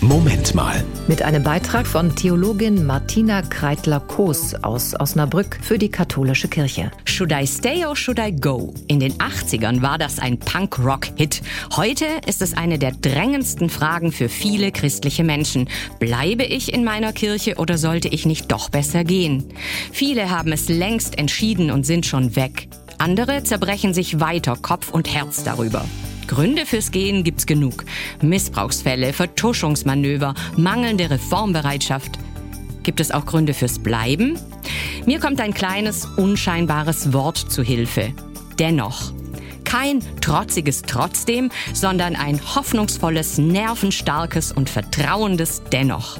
Moment mal. Mit einem Beitrag von Theologin Martina Kreitler-Koos aus Osnabrück für die katholische Kirche. Should I stay or should I go? In den 80ern war das ein Punk-Rock-Hit. Heute ist es eine der drängendsten Fragen für viele christliche Menschen. Bleibe ich in meiner Kirche oder sollte ich nicht doch besser gehen? Viele haben es längst entschieden und sind schon weg. Andere zerbrechen sich weiter Kopf und Herz darüber. Gründe fürs Gehen gibt's genug. Missbrauchsfälle, Vertuschungsmanöver, mangelnde Reformbereitschaft. Gibt es auch Gründe fürs Bleiben? Mir kommt ein kleines, unscheinbares Wort zu Hilfe. Dennoch. Kein trotziges Trotzdem, sondern ein hoffnungsvolles, nervenstarkes und vertrauendes Dennoch.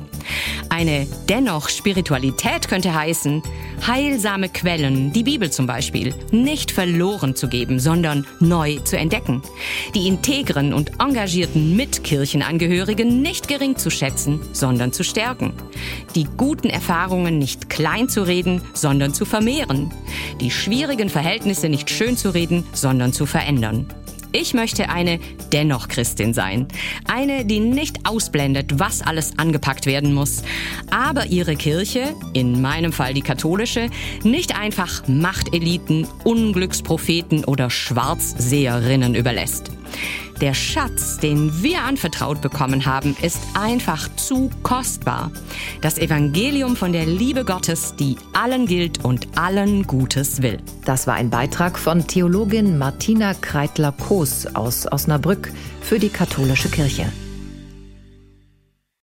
Eine dennoch Spiritualität könnte heißen, heilsame Quellen, die Bibel zum Beispiel, nicht verloren zu geben, sondern neu zu entdecken. Die integren und engagierten Mitkirchenangehörigen nicht gering zu schätzen, sondern zu stärken. Die guten Erfahrungen nicht klein zu reden, sondern zu vermehren. Die schwierigen Verhältnisse nicht schön zu reden, sondern zu verändern. Ich möchte eine dennoch Christin sein. Eine, die nicht ausblendet, was alles angepackt werden muss, aber ihre Kirche, in meinem Fall die katholische, nicht einfach Machteliten, Unglückspropheten oder Schwarzseherinnen überlässt. Der Schatz, den wir anvertraut bekommen haben, ist einfach zu kostbar. Das Evangelium von der Liebe Gottes, die allen gilt und allen Gutes will. Das war ein Beitrag von Theologin Martina Kreitler-Koos aus Osnabrück für die katholische Kirche.